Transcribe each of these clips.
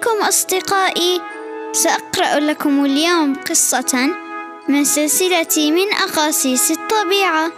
عليكم أصدقائي سأقرأ لكم اليوم قصة من سلسلة من أقاصيص الطبيعة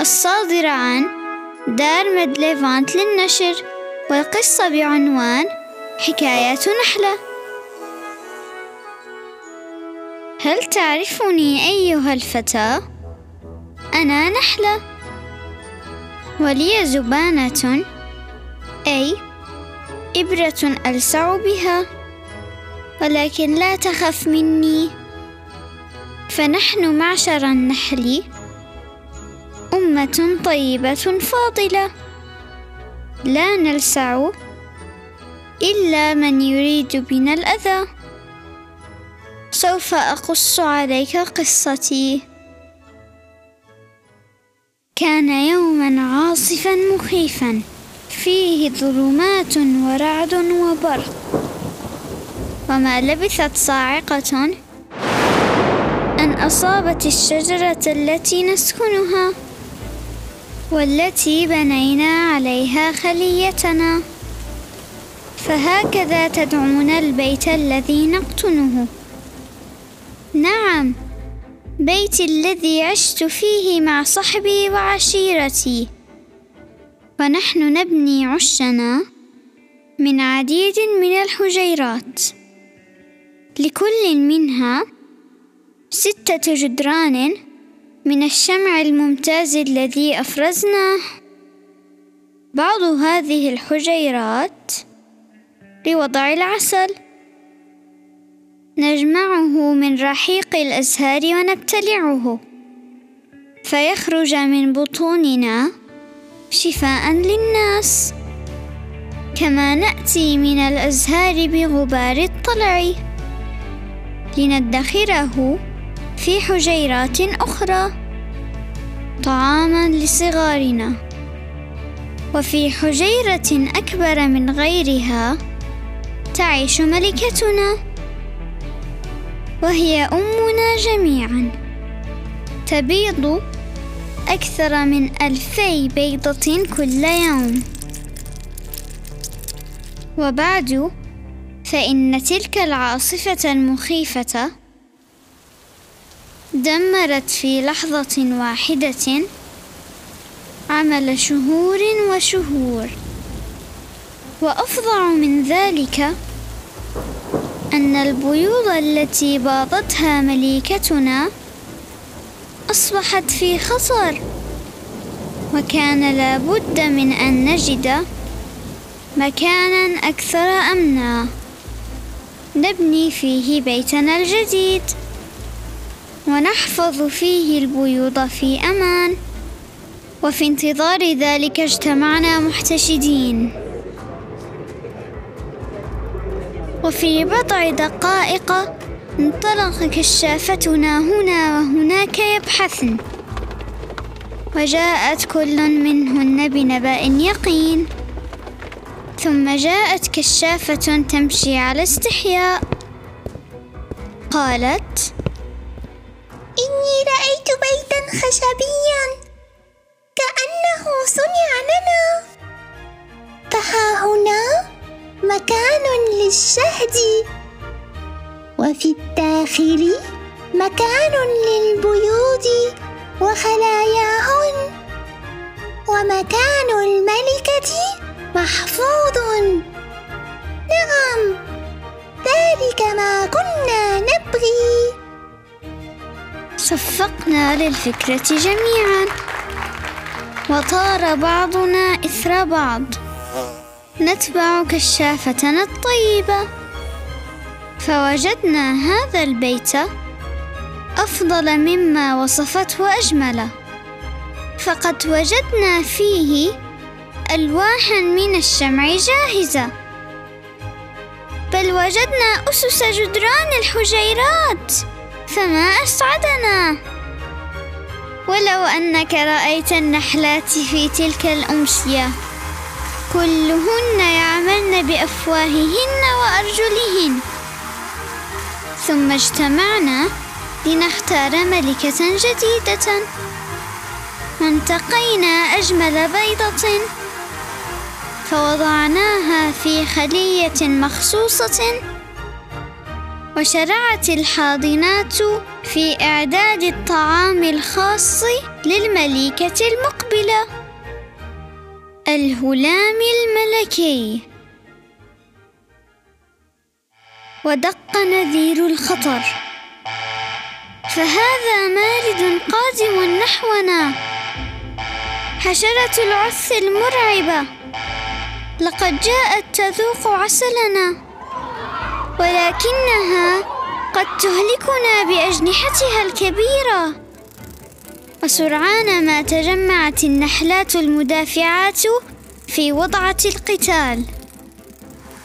الصادرة عن دار مدليفانت للنشر والقصة بعنوان حكايات نحلة. هل تعرفني أيها الفتى؟ أنا نحلة. ولي زبانة. أي إبرة ألسع بها ولكن لا تخف مني. فنحن معشر النحل أمة طيبة فاضلة. لا نلسع إلا من يريد بنا الأذى. سوف أقص عليك قصتي. كان يوما عاصفا مخيفا. فيه ظلمات ورعد وبرق. وما لبثت صاعقة أن أصابت الشجرة التي نسكنها والتي بنينا عليها خليتنا. فهكذا تدعون البيت الذي نقطنه نعم بيتي الذي عشت فيه مع صحبي وعشيرتي. ونحن نبني عشنا من عديد من الحجيرات. لكل منها ستة جدران من الشمع الممتاز الذي أفرزناه. بعض هذه الحجيرات لوضع العسل. نجمعه من رحيق الأزهار ونبتلعه. فيخرج من بطوننا شفاء للناس. كما نأتي من الأزهار بغبار الطلع. لندخره في حجيرات أخرى طعاما لصغارنا. وفي حجيرة أكبر من غيرها تعيش ملكتنا. وهي أمنا جميعا. تبيض أكثر من ألفي بيضة كل يوم. وبعد فإن تلك العاصفة المخيفة دمرت في لحظة واحدة عمل شهور وشهور. وأفظع من ذلك أن البيوض التي باضتها مليكتنا أصبحت في خطر وكان لابد من أن نجد مكانا أكثر أمنا. نبني فيه بيتنا الجديد ونحفظ فيه البيوض في أمان. وفي انتظار ذلك اجتمعنا محتشدين. وفي بضع دقائق انطلق كشافتنا هنا وهناك يبحثن. وجاءت كل منهن بنبأ يقين. ثم جاءت كشافة تمشي على استحياء. قالت إني رأيت بيتا خشبيا كأنه صنع لنا. فها هنا مكان للشهد. وفي الداخل مكان للبيوض وخلاياهن. ومكان الملكة محفوظ. نعم ذلك ما كنا نبغي. صفقنا للفكرة جميعا. وطار بعضنا إثر بعض. نتبع كشافتنا الطيبة. فوجدنا هذا البيت أفضل مما وصفته وأجمل فقد وجدنا فيه ألواحا من الشمع جاهزة. بل وجدنا أسس جدران الحجيرات فما أسعدنا. ولو أنك رأيت النحلات في تلك الأمسية كلهن يعملن بأفواههن وأرجلهن. ثم اجتمعنا لنختار ملكة جديدة. وانتقينا أجمل بيضة فوضعناها في خلية مخصوصة وشرعت الحاضنات في إعداد الطعام الخاص للملكة المقبلة الهلام الملكي. ودق نذير الخطر. فهذا مارد قادم نحونا. حشرة العث المرعبة. لقد جاءت تذوق عسلنا. ولكنها قد تهلكنا بأجنحتها الكبيرة. وسرعان ما تجمعت النحلات المدافعات في وضعة القتال.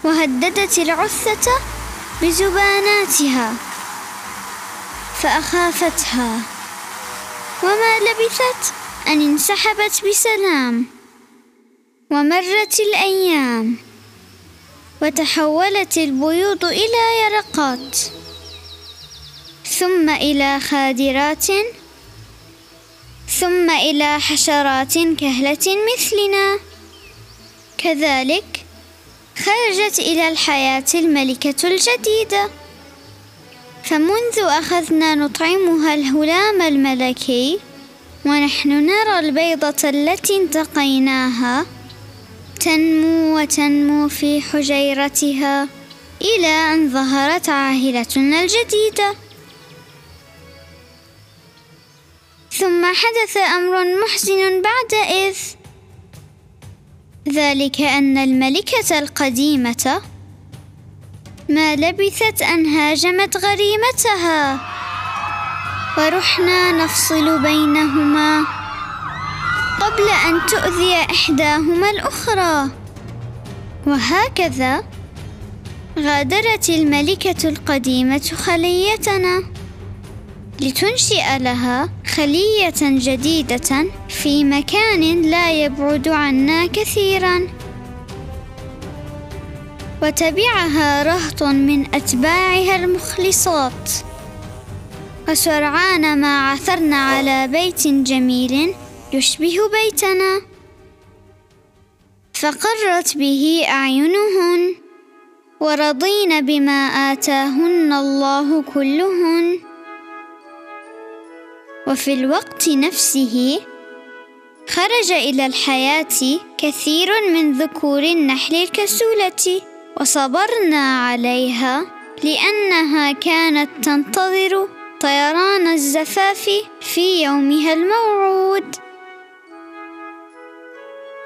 وهددت العثة بزباناتها فأخافتها. وما لبثت أن انسحبت بسلام. ومرت الأيام. وتحولت البيوض إلى يرقات. ثم إلى خادرات. ثم إلى حشرات كهلة مثلنا. كذلك خرجت إلى الحياة الملكة الجديدة. فمنذ أخذنا نطعمها الهلام الملكي ونحن نرى البيضة التي انتقيناها تنمو وتنمو في حجيرتها إلى أن ظهرت عاهلتنا الجديدة. ثم حدث أمر محزن بعد إذ ذلك أن الملكة القديمة ما لبثت أن هاجمت غريمتها. ورحنا نفصل بينهما قبل أن تؤذي إحداهما الأخرى. وهكذا غادرت الملكة القديمة خليتنا. لتنشئ لها خلية جديدة في مكان لا يبعد عنا كثيرا. وتبعها رهط من أتباعها المخلصات. وسرعان ما عثرنا على بيت جميل يشبه بيتنا. فقرت به أعينهن. ورضين بما آتاهن الله كلهن. وفي الوقت نفسه خرج إلى الحياة كثير من ذكور النحل الكسولة وصبرنا عليها لأنها كانت تنتظر طيران الزفاف في يومها الموعود.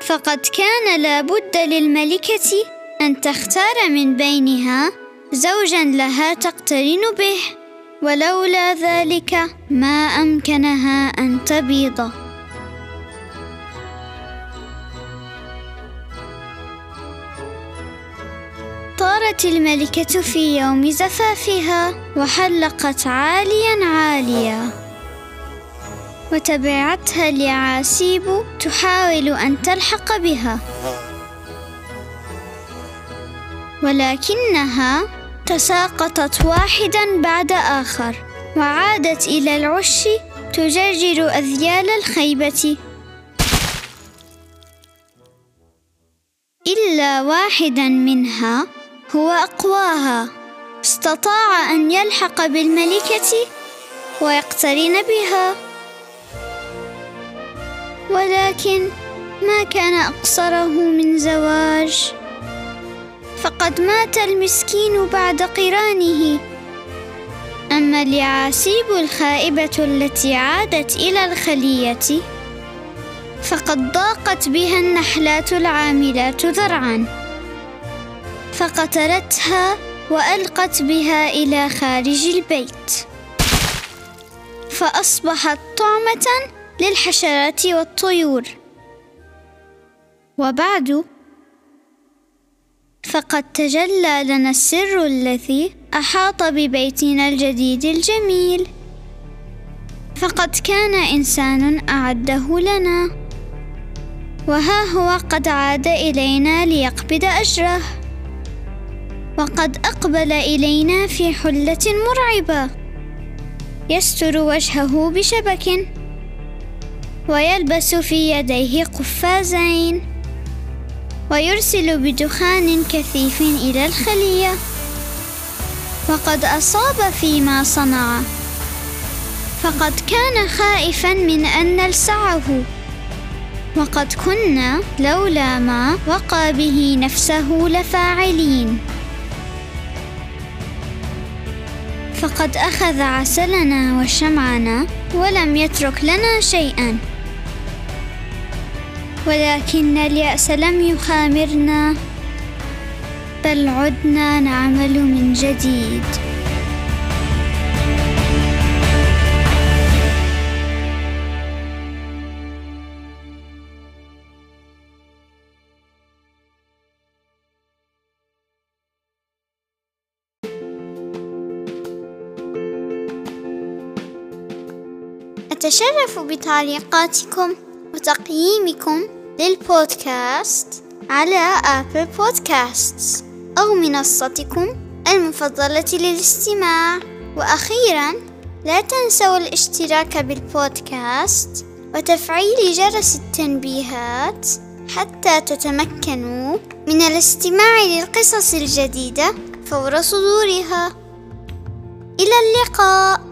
فقد كان لابد للملكة أن تختار من بينها زوجا لها تقترن به. ولولا ذلك ما أمكنها أن تبيض. طارت الملكة في يوم زفافها وحلقت عاليا عاليا. وتبعتها اليعاسيب تحاول أن تلحق بها. ولكنها تساقطت واحدا بعد آخر وعادت إلى العش تجرجر أذيال الخيبة. إلا واحدا منها هو أقواها. استطاع أن يلحق بالملكة ويقترن بها. ولكن ما كان أقصره من زواج. فقد مات المسكين بعد قرانه. أما اليعاسيب الخائبة التي عادت إلى الخلية فقد ضاقت بها النحلات العاملات ذرعا فقتلتها وألقت بها إلى خارج البيت. فأصبحت طعمة للحشرات والطيور. وبعد فقد تجلى لنا السر الذي أحاط ببيتنا الجديد الجميل. فقد كان إنسان أعده لنا. وها هو قد عاد إلينا ليقبض أجره. وقد أقبل إلينا في حلة مرعبة. يستر وجهه بشبك. ويلبس في يديه قفازين. ويرسل بدخان كثيف إلى الخلية. وقد أصاب فيما صنع. فقد كان خائفا من أن نلسعه. وقد كنا لولا ما وقى به نفسه لفاعلين. فقد أخذ عسلنا وشمعنا ولم يترك لنا شيئا. ولكن اليأس لم يخامرنا بل عدنا نعمل من جديد. أتشرف بتعليقاتكم وتقييمكم؟ للبودكاست على آبل بودكاست أو منصتكم المفضلة للاستماع. وأخيرا لا تنسوا الاشتراك بالبودكاست وتفعيل جرس التنبيهات حتى تتمكنوا من الاستماع للقصص الجديدة فور صدورها. إلى اللقاء.